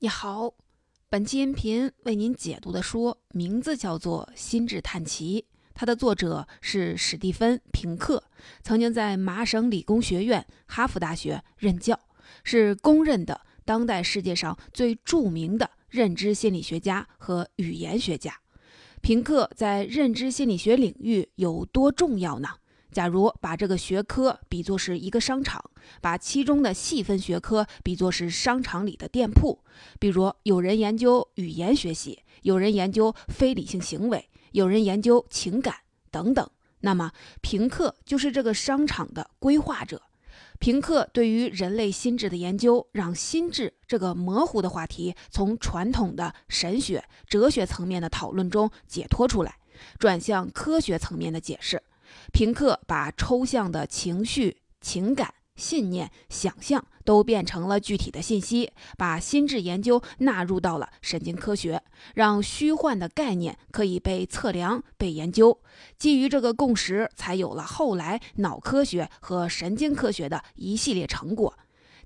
你好，本期音频为您解读的书名字叫做《心智探奇》，它的作者是史蒂芬·平克，曾经在麻省理工学院、哈佛大学任教，是公认的当代世界上最著名的认知心理学家和语言学家。平克在认知心理学领域有多重要呢？假如把这个学科比作是一个商场，把其中的细分学科比作是商场里的店铺，比如有人研究语言学习，有人研究非理性行为，有人研究情感等等，那么平克就是这个商场的规划者。平克对于人类心智的研究，让心智这个模糊的话题从传统的神学、哲学层面的讨论中解脱出来，转向科学层面的解释。平克把抽象的情绪、情感、信念、想象都变成了具体的信息，把心智研究纳入到了神经科学，让虚幻的概念可以被测量、被研究。基于这个共识，才有了后来脑科学和神经科学的一系列成果。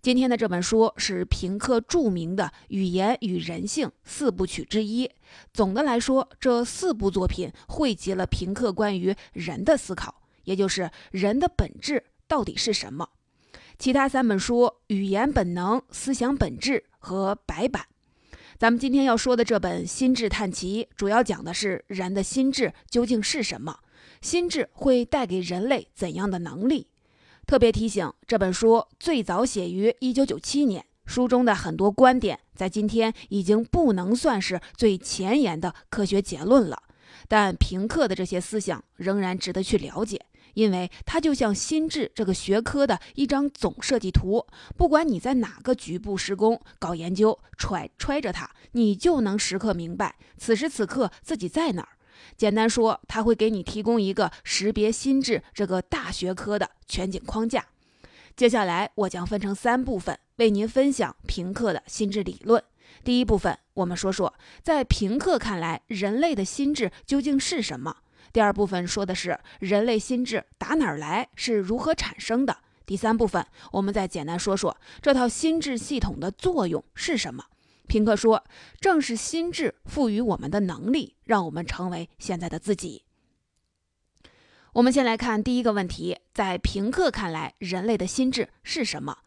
今天的这本书是平克著名的《语言与人性》四部曲之一。总的来说，这四部作品汇集了平克关于人的思考，也就是人的本质到底是什么。其他三本书《语言本能》《思想本质》和《白板》，咱们今天要说的这本《心智探奇》，主要讲的是人的心智究竟是什么，心智会带给人类怎样的能力。特别提醒，这本书最早写于一九九七年，书中的很多观点在今天已经不能算是最前沿的科学结论了。但平克的这些思想仍然值得去了解，因为它就像心智这个学科的一张总设计图，不管你在哪个局部施工、搞研究，揣揣着它，你就能时刻明白此时此刻自己在哪儿。简单说，它会给你提供一个识别心智这个大学科的全景框架。接下来，我将分成三部分为您分享平克的心智理论。第一部分，我们说说在平克看来，人类的心智究竟是什么。第二部分说的是人类心智打哪儿来，是如何产生的。第三部分，我们再简单说说这套心智系统的作用是什么。平克说：“正是心智赋予我们的能力，让我们成为现在的自己。”我们先来看第一个问题，在平克看来，人类的心智是什么？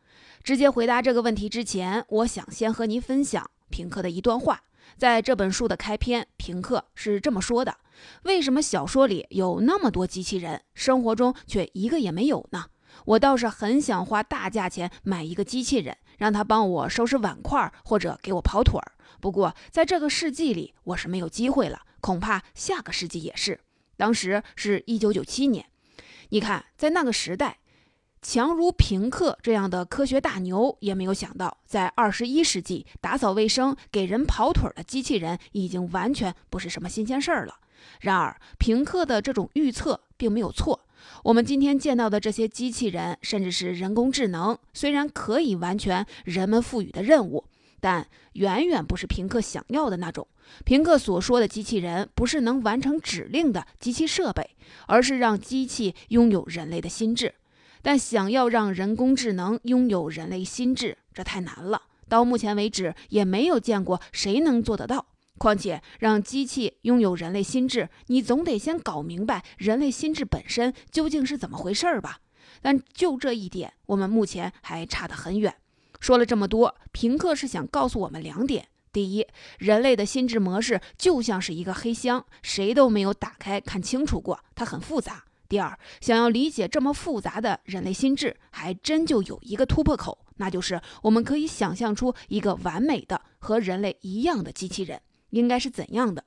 直接回答这个问题之前，我想先和您分享平克的一段话。在这本书的开篇，平克是这么说的：“为什么小说里有那么多机器人，生活中却一个也没有呢？我倒是很想花大价钱买一个机器人。”让他帮我收拾碗筷，或者给我跑腿儿。不过，在这个世纪里，我是没有机会了。恐怕下个世纪也是。当时是一九九七年。你看，在那个时代，强如平克这样的科学大牛也没有想到，在二十一世纪，打扫卫生、给人跑腿的机器人已经完全不是什么新鲜事儿了。然而，平克的这种预测并没有错。我们今天见到的这些机器人，甚至是人工智能，虽然可以完全人们赋予的任务，但远远不是平克想要的那种。平克所说的机器人，不是能完成指令的机器设备，而是让机器拥有人类的心智。但想要让人工智能拥有人类心智，这太难了。到目前为止，也没有见过谁能做得到。况且，让机器拥有人类心智，你总得先搞明白人类心智本身究竟是怎么回事儿吧？但就这一点，我们目前还差得很远。说了这么多，平克是想告诉我们两点：第一，人类的心智模式就像是一个黑箱，谁都没有打开看清楚过，它很复杂；第二，想要理解这么复杂的人类心智，还真就有一个突破口，那就是我们可以想象出一个完美的和人类一样的机器人。应该是怎样的？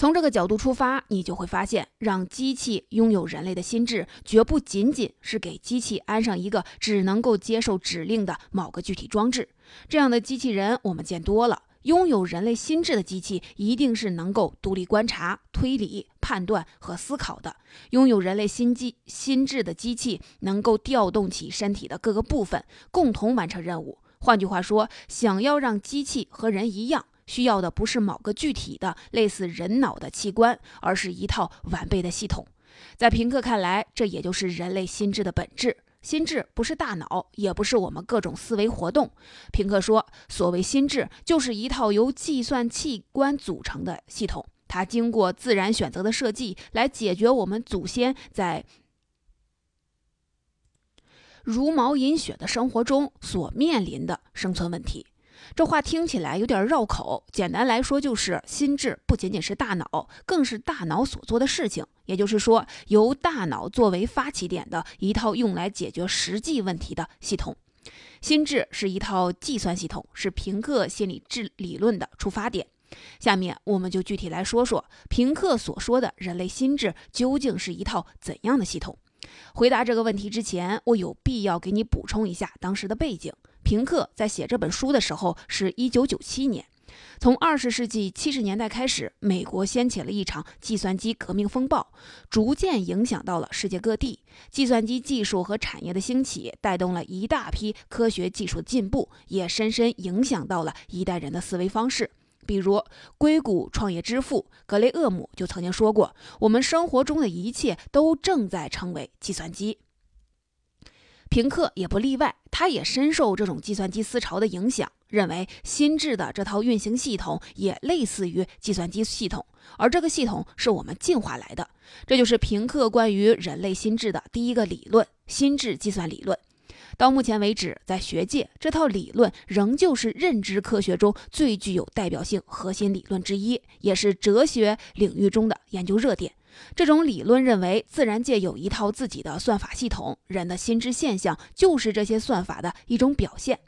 从这个角度出发，你就会发现，让机器拥有人类的心智，绝不仅仅是给机器安上一个只能够接受指令的某个具体装置。这样的机器人我们见多了，拥有人类心智的机器，一定是能够独立观察、推理、判断和思考的。拥有人类心机心智的机器，能够调动起身体的各个部分，共同完成任务。换句话说，想要让机器和人一样。需要的不是某个具体的类似人脑的器官，而是一套完备的系统。在平克看来，这也就是人类心智的本质。心智不是大脑，也不是我们各种思维活动。平克说，所谓心智，就是一套由计算器官组成的系统，它经过自然选择的设计，来解决我们祖先在茹毛饮血的生活中所面临的生存问题。这话听起来有点绕口，简单来说就是心智不仅仅是大脑，更是大脑所做的事情。也就是说，由大脑作为发起点的一套用来解决实际问题的系统。心智是一套计算系统，是平克心理智理论的出发点。下面我们就具体来说说平克所说的人类心智究竟是一套怎样的系统。回答这个问题之前，我有必要给你补充一下当时的背景。平克在写这本书的时候是一九九七年，从二十世纪七十年代开始，美国掀起了一场计算机革命风暴，逐渐影响到了世界各地。计算机技术和产业的兴起，带动了一大批科学技术的进步，也深深影响到了一代人的思维方式。比如，硅谷创业之父格雷厄姆就曾经说过：“我们生活中的一切都正在成为计算机。”平克也不例外，他也深受这种计算机思潮的影响，认为心智的这套运行系统也类似于计算机系统，而这个系统是我们进化来的。这就是平克关于人类心智的第一个理论——心智计算理论。到目前为止，在学界，这套理论仍旧是认知科学中最具有代表性核心理论之一，也是哲学领域中的研究热点。这种理论认为，自然界有一套自己的算法系统，人的心智现象就是这些算法的一种表现。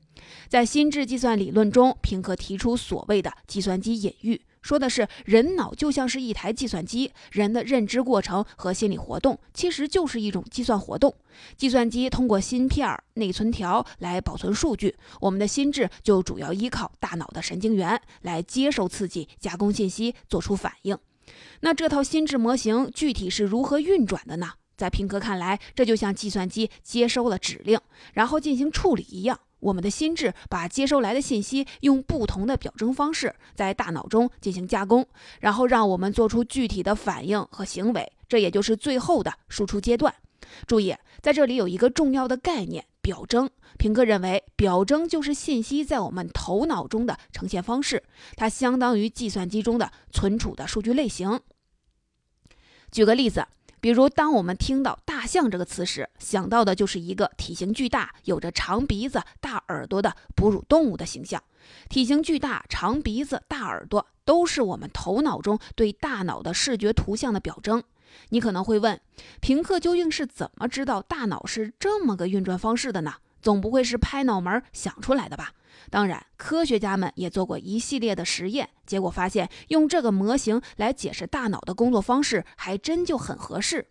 在心智计算理论中，平克提出所谓的计算机隐喻，说的是人脑就像是一台计算机，人的认知过程和心理活动其实就是一种计算活动。计算机通过芯片、内存条来保存数据，我们的心智就主要依靠大脑的神经元来接受刺激、加工信息、做出反应。那这套心智模型具体是如何运转的呢？在平哥看来，这就像计算机接收了指令，然后进行处理一样。我们的心智把接收来的信息用不同的表征方式在大脑中进行加工，然后让我们做出具体的反应和行为，这也就是最后的输出阶段。注意，在这里有一个重要的概念。表征，平克认为，表征就是信息在我们头脑中的呈现方式，它相当于计算机中的存储的数据类型。举个例子，比如当我们听到“大象”这个词时，想到的就是一个体型巨大、有着长鼻子、大耳朵的哺乳动物的形象。体型巨大、长鼻子、大耳朵，都是我们头脑中对大脑的视觉图像的表征。你可能会问，平克究竟是怎么知道大脑是这么个运转方式的呢？总不会是拍脑门想出来的吧？当然，科学家们也做过一系列的实验，结果发现用这个模型来解释大脑的工作方式，还真就很合适。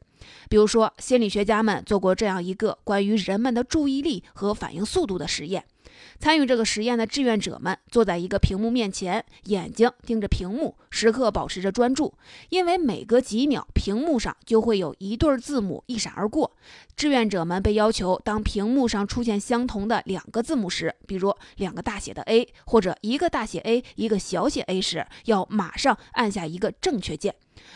比如说，心理学家们做过这样一个关于人们的注意力和反应速度的实验。参与这个实验的志愿者们坐在一个屏幕面前，眼睛盯着屏幕，时刻保持着专注。因为每隔几秒，屏幕上就会有一对字母一闪而过。志愿者们被要求，当屏幕上出现相同的两个字母时，比如两个大写的 A 或者一个大写 A 一个小写 a 时，要马上按下一个正确键；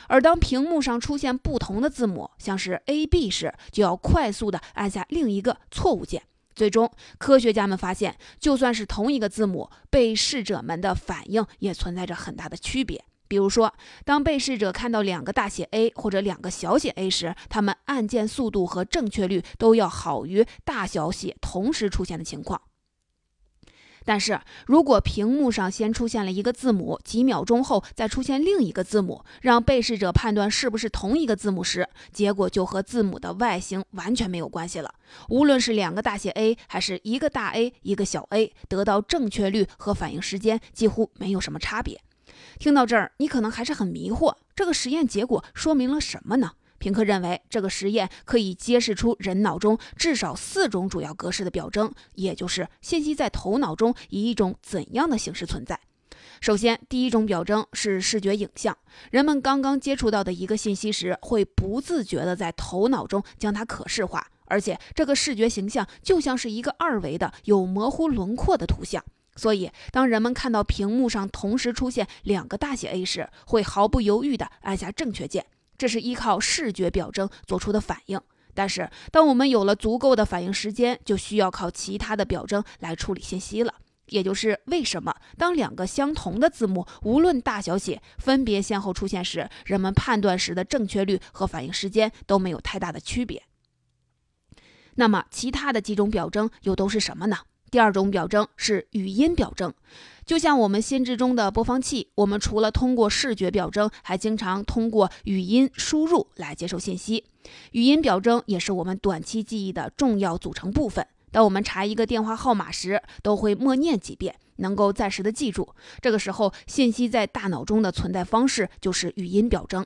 而当屏幕上出现不同的字母，像是 A、B 时，就要快速的按下另一个错误键。最终，科学家们发现，就算是同一个字母，被试者们的反应也存在着很大的区别。比如说，当被试者看到两个大写 A 或者两个小写 a 时，他们按键速度和正确率都要好于大小写同时出现的情况。但是如果屏幕上先出现了一个字母，几秒钟后再出现另一个字母，让被试者判断是不是同一个字母时，结果就和字母的外形完全没有关系了。无论是两个大写 A 还是一个大 A 一个小 a，得到正确率和反应时间几乎没有什么差别。听到这儿，你可能还是很迷惑，这个实验结果说明了什么呢？平克认为，这个实验可以揭示出人脑中至少四种主要格式的表征，也就是信息在头脑中以一种怎样的形式存在。首先，第一种表征是视觉影像。人们刚刚接触到的一个信息时，会不自觉地在头脑中将它可视化，而且这个视觉形象就像是一个二维的、有模糊轮廓的图像。所以，当人们看到屏幕上同时出现两个大写 A 时，会毫不犹豫地按下正确键。这是依靠视觉表征做出的反应。但是，当我们有了足够的反应时间，就需要靠其他的表征来处理信息了。也就是为什么当两个相同的字母无论大小写分别先后出现时，人们判断时的正确率和反应时间都没有太大的区别。那么，其他的几种表征又都是什么呢？第二种表征是语音表征，就像我们心智中的播放器，我们除了通过视觉表征，还经常通过语音输入来接受信息。语音表征也是我们短期记忆的重要组成部分。当我们查一个电话号码时，都会默念几遍，能够暂时的记住。这个时候，信息在大脑中的存在方式就是语音表征。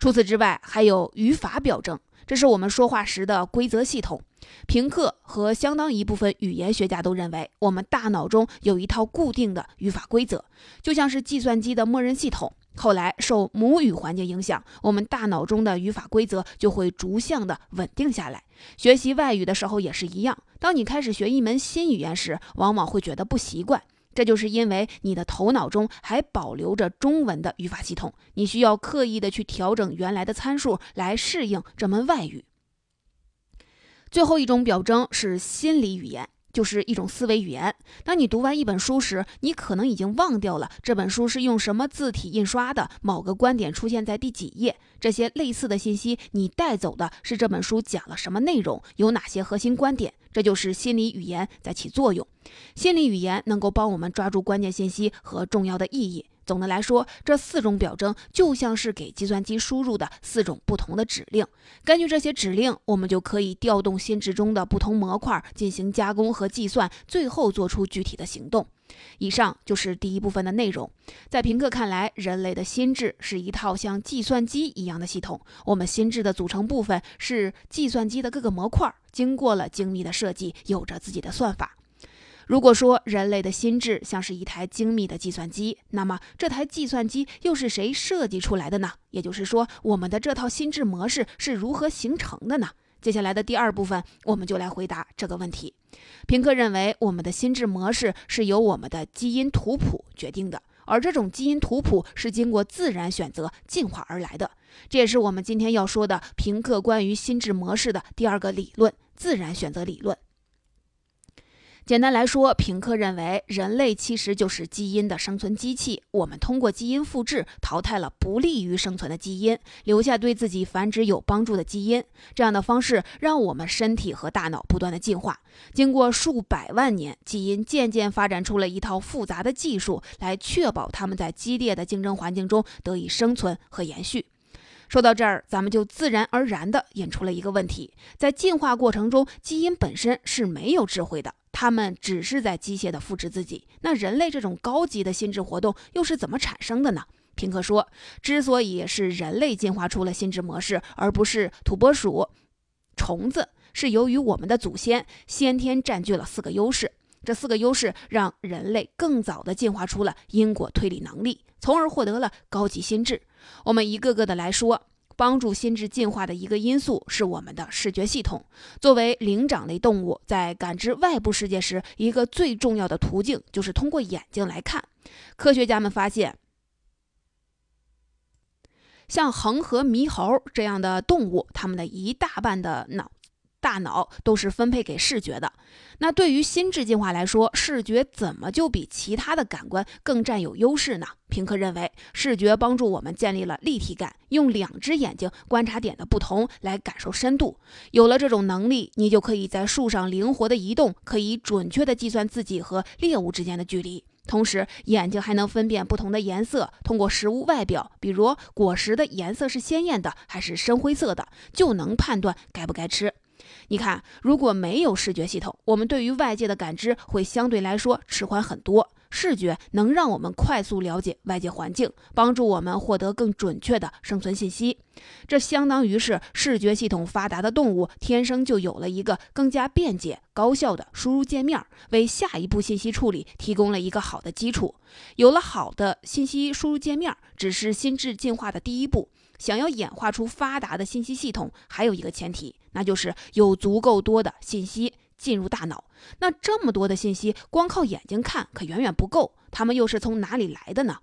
除此之外，还有语法表征，这是我们说话时的规则系统。平克和相当一部分语言学家都认为，我们大脑中有一套固定的语法规则，就像是计算机的默认系统。后来受母语环境影响，我们大脑中的语法规则就会逐项的稳定下来。学习外语的时候也是一样，当你开始学一门新语言时，往往会觉得不习惯，这就是因为你的头脑中还保留着中文的语法系统，你需要刻意的去调整原来的参数来适应这门外语。最后一种表征是心理语言。就是一种思维语言。当你读完一本书时，你可能已经忘掉了这本书是用什么字体印刷的，某个观点出现在第几页。这些类似的信息，你带走的是这本书讲了什么内容，有哪些核心观点。这就是心理语言在起作用。心理语言能够帮我们抓住关键信息和重要的意义。总的来说，这四种表征就像是给计算机输入的四种不同的指令。根据这些指令，我们就可以调动心智中的不同模块进行加工和计算，最后做出具体的行动。以上就是第一部分的内容。在平克看来，人类的心智是一套像计算机一样的系统。我们心智的组成部分是计算机的各个模块，经过了精密的设计，有着自己的算法。如果说人类的心智像是一台精密的计算机，那么这台计算机又是谁设计出来的呢？也就是说，我们的这套心智模式是如何形成的呢？接下来的第二部分，我们就来回答这个问题。平克认为，我们的心智模式是由我们的基因图谱决定的，而这种基因图谱是经过自然选择进化而来的。这也是我们今天要说的平克关于心智模式的第二个理论——自然选择理论。简单来说，平克认为人类其实就是基因的生存机器。我们通过基因复制淘汰了不利于生存的基因，留下对自己繁殖有帮助的基因。这样的方式让我们身体和大脑不断的进化。经过数百万年，基因渐渐发展出了一套复杂的技术，来确保它们在激烈的竞争环境中得以生存和延续。说到这儿，咱们就自然而然地引出了一个问题：在进化过程中，基因本身是没有智慧的。他们只是在机械地复制自己。那人类这种高级的心智活动又是怎么产生的呢？平克说，之所以是人类进化出了心智模式，而不是土拨鼠、虫子，是由于我们的祖先先天占据了四个优势。这四个优势让人类更早地进化出了因果推理能力，从而获得了高级心智。我们一个个的来说。帮助心智进化的一个因素是我们的视觉系统。作为灵长类动物，在感知外部世界时，一个最重要的途径就是通过眼睛来看。科学家们发现，像恒河猕猴这样的动物，它们的一大半的脑。大脑都是分配给视觉的。那对于心智进化来说，视觉怎么就比其他的感官更占有优势呢？平克认为，视觉帮助我们建立了立体感，用两只眼睛观察点的不同来感受深度。有了这种能力，你就可以在树上灵活的移动，可以准确的计算自己和猎物之间的距离。同时，眼睛还能分辨不同的颜色，通过食物外表，比如果实的颜色是鲜艳的还是深灰色的，就能判断该不该吃。你看，如果没有视觉系统，我们对于外界的感知会相对来说迟缓很多。视觉能让我们快速了解外界环境，帮助我们获得更准确的生存信息。这相当于是视觉系统发达的动物天生就有了一个更加便捷、高效的输入界面，为下一步信息处理提供了一个好的基础。有了好的信息输入界面，只是心智进化的第一步。想要演化出发达的信息系统，还有一个前提，那就是有足够多的信息进入大脑。那这么多的信息，光靠眼睛看可远远不够，他们又是从哪里来的呢？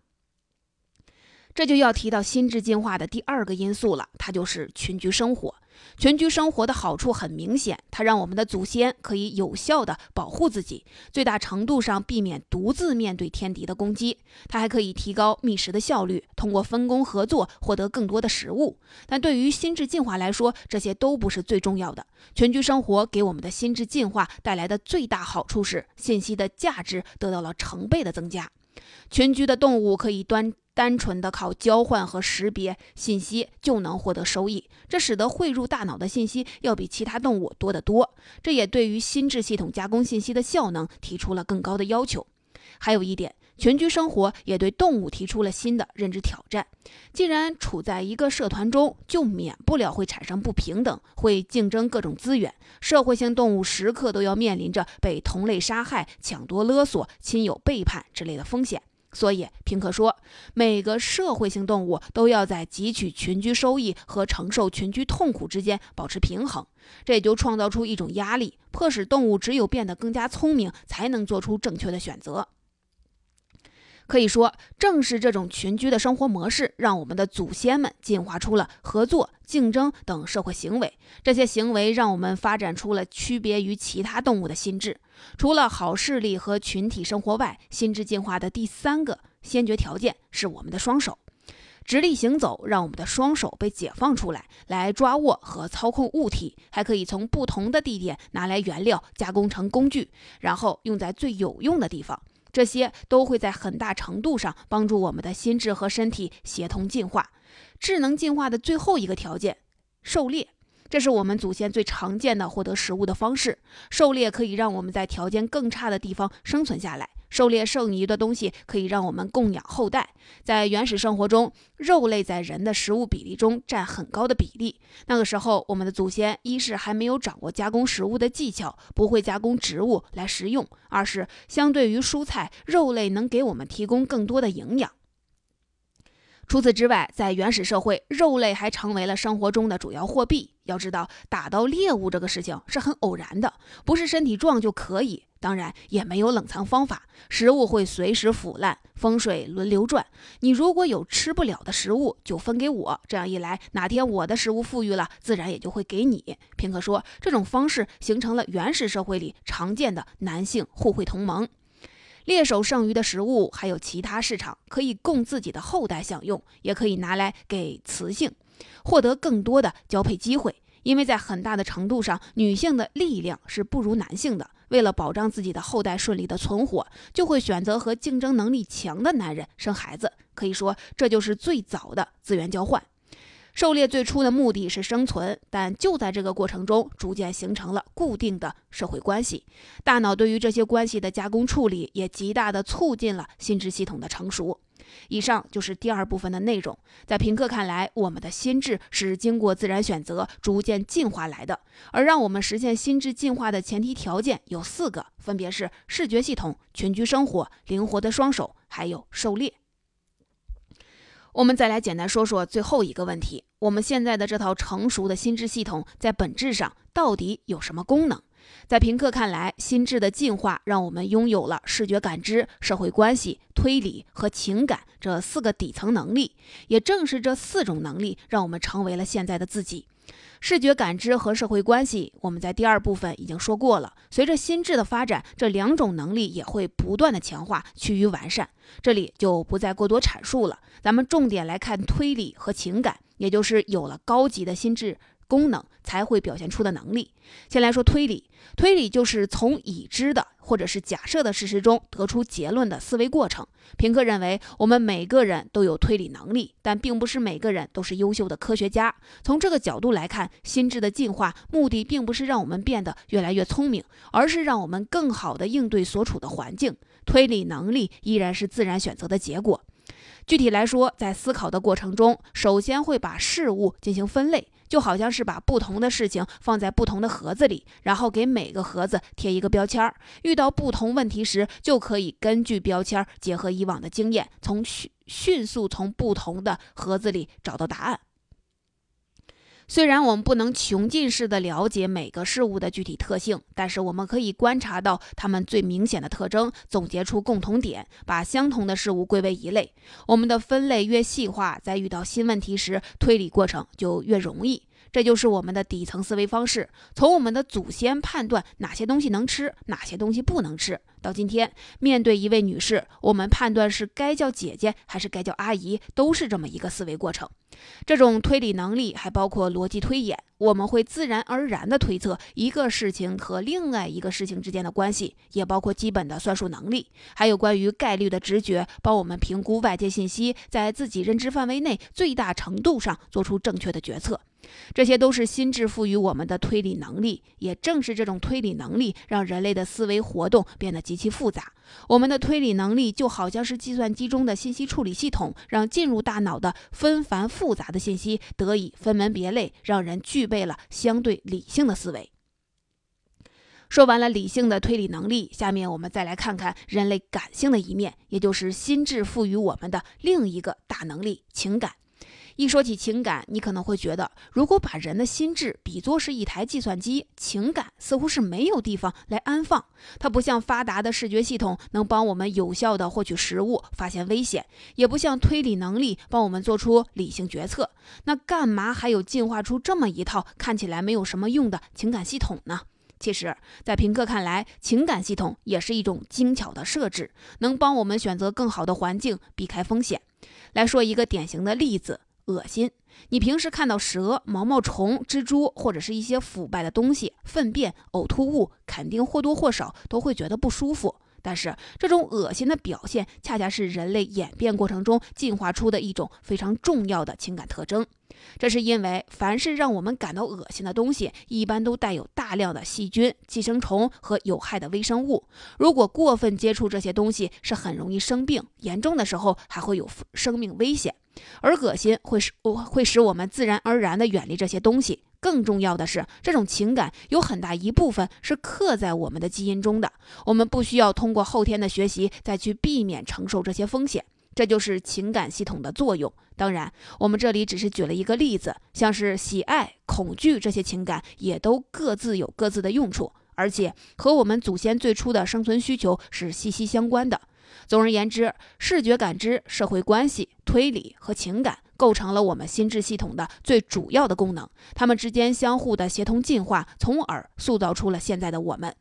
这就要提到心智进化的第二个因素了，它就是群居生活。群居生活的好处很明显，它让我们的祖先可以有效地保护自己，最大程度上避免独自面对天敌的攻击。它还可以提高觅食的效率，通过分工合作获得更多的食物。但对于心智进化来说，这些都不是最重要的。群居生活给我们的心智进化带来的最大好处是，信息的价值得到了成倍的增加。群居的动物可以端。单纯的靠交换和识别信息就能获得收益，这使得汇入大脑的信息要比其他动物多得多。这也对于心智系统加工信息的效能提出了更高的要求。还有一点，群居生活也对动物提出了新的认知挑战。既然处在一个社团中，就免不了会产生不平等，会竞争各种资源。社会性动物时刻都要面临着被同类杀害、抢夺勒索、亲友背叛之类的风险。所以，平克说，每个社会性动物都要在汲取群居收益和承受群居痛苦之间保持平衡。这也就创造出一种压力，迫使动物只有变得更加聪明，才能做出正确的选择。可以说，正是这种群居的生活模式，让我们的祖先们进化出了合作、竞争等社会行为。这些行为让我们发展出了区别于其他动物的心智。除了好视力和群体生活外，心智进化的第三个先决条件是我们的双手。直立行走让我们的双手被解放出来，来抓握和操控物体，还可以从不同的地点拿来原料，加工成工具，然后用在最有用的地方。这些都会在很大程度上帮助我们的心智和身体协同进化。智能进化的最后一个条件，狩猎。这是我们祖先最常见的获得食物的方式。狩猎可以让我们在条件更差的地方生存下来。狩猎剩余的东西可以让我们供养后代。在原始生活中，肉类在人的食物比例中占很高的比例。那个时候，我们的祖先一是还没有掌握加工食物的技巧，不会加工植物来食用；二是相对于蔬菜，肉类能给我们提供更多的营养。除此之外，在原始社会，肉类还成为了生活中的主要货币。要知道，打到猎物这个事情是很偶然的，不是身体壮就可以。当然，也没有冷藏方法，食物会随时腐烂，风水轮流转。你如果有吃不了的食物，就分给我。这样一来，哪天我的食物富裕了，自然也就会给你。平克说，这种方式形成了原始社会里常见的男性互惠同盟。猎手剩余的食物还有其他市场，可以供自己的后代享用，也可以拿来给雌性，获得更多的交配机会。因为在很大的程度上，女性的力量是不如男性的。为了保障自己的后代顺利的存活，就会选择和竞争能力强的男人生孩子。可以说，这就是最早的资源交换。狩猎最初的目的是生存，但就在这个过程中，逐渐形成了固定的社会关系。大脑对于这些关系的加工处理，也极大地促进了心智系统的成熟。以上就是第二部分的内容。在平克看来，我们的心智是经过自然选择逐渐进化来的，而让我们实现心智进化的前提条件有四个，分别是视觉系统、群居生活、灵活的双手，还有狩猎。我们再来简单说说最后一个问题：我们现在的这套成熟的心智系统，在本质上到底有什么功能？在平克看来，心智的进化让我们拥有了视觉感知、社会关系、推理和情感这四个底层能力。也正是这四种能力，让我们成为了现在的自己。视觉感知和社会关系，我们在第二部分已经说过了。随着心智的发展，这两种能力也会不断的强化、趋于完善。这里就不再过多阐述了。咱们重点来看推理和情感，也就是有了高级的心智。功能才会表现出的能力。先来说推理，推理就是从已知的或者是假设的事实中得出结论的思维过程。平克认为，我们每个人都有推理能力，但并不是每个人都是优秀的科学家。从这个角度来看，心智的进化目的并不是让我们变得越来越聪明，而是让我们更好地应对所处的环境。推理能力依然是自然选择的结果。具体来说，在思考的过程中，首先会把事物进行分类。就好像是把不同的事情放在不同的盒子里，然后给每个盒子贴一个标签儿。遇到不同问题时，就可以根据标签儿，结合以往的经验，从迅迅速从不同的盒子里找到答案。虽然我们不能穷尽式的了解每个事物的具体特性，但是我们可以观察到它们最明显的特征，总结出共同点，把相同的事物归为一类。我们的分类越细化，在遇到新问题时，推理过程就越容易。这就是我们的底层思维方式。从我们的祖先判断哪些东西能吃，哪些东西不能吃，到今天面对一位女士，我们判断是该叫姐姐还是该叫阿姨，都是这么一个思维过程。这种推理能力还包括逻辑推演，我们会自然而然地推测一个事情和另外一个事情之间的关系，也包括基本的算术能力，还有关于概率的直觉，帮我们评估外界信息，在自己认知范围内最大程度上做出正确的决策。这些都是心智赋予我们的推理能力，也正是这种推理能力，让人类的思维活动变得极其复杂。我们的推理能力就好像是计算机中的信息处理系统，让进入大脑的纷繁复杂的信息得以分门别类，让人具备了相对理性的思维。说完了理性的推理能力，下面我们再来看看人类感性的一面，也就是心智赋予我们的另一个大能力——情感。一说起情感，你可能会觉得，如果把人的心智比作是一台计算机，情感似乎是没有地方来安放。它不像发达的视觉系统能帮我们有效地获取食物、发现危险，也不像推理能力帮我们做出理性决策。那干嘛还有进化出这么一套看起来没有什么用的情感系统呢？其实，在平克看来，情感系统也是一种精巧的设置，能帮我们选择更好的环境，避开风险。来说一个典型的例子。恶心！你平时看到蛇、毛毛虫、蜘蛛或者是一些腐败的东西、粪便、呕吐物，肯定或多或少都会觉得不舒服。但是，这种恶心的表现，恰恰是人类演变过程中进化出的一种非常重要的情感特征。这是因为，凡是让我们感到恶心的东西，一般都带有大量的细菌、寄生虫和有害的微生物。如果过分接触这些东西，是很容易生病，严重的时候还会有生命危险。而恶心会使会使我们自然而然地远离这些东西。更重要的是，这种情感有很大一部分是刻在我们的基因中的。我们不需要通过后天的学习再去避免承受这些风险。这就是情感系统的作用。当然，我们这里只是举了一个例子，像是喜爱、恐惧这些情感也都各自有各自的用处，而且和我们祖先最初的生存需求是息息相关的。总而言之，视觉感知、社会关系、推理和情感构成了我们心智系统的最主要的功能，它们之间相互的协同进化，从而塑造出了现在的我们。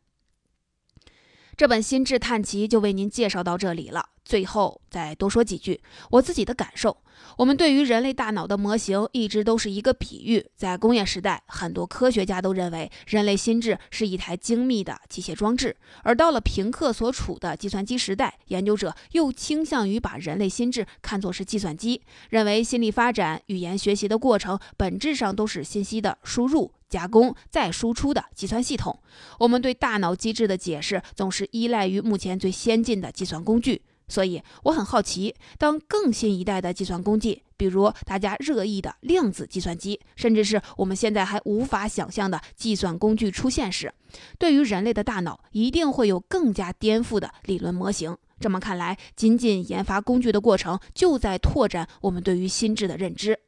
这本《心智探奇》就为您介绍到这里了。最后再多说几句我自己的感受。我们对于人类大脑的模型一直都是一个比喻。在工业时代，很多科学家都认为人类心智是一台精密的机械装置；而到了平克所处的计算机时代，研究者又倾向于把人类心智看作是计算机，认为心理发展、语言学习的过程本质上都是信息的输入。加工再输出的计算系统，我们对大脑机制的解释总是依赖于目前最先进的计算工具。所以我很好奇，当更新一代的计算工具，比如大家热议的量子计算机，甚至是我们现在还无法想象的计算工具出现时，对于人类的大脑一定会有更加颠覆的理论模型。这么看来，仅仅研发工具的过程，就在拓展我们对于心智的认知。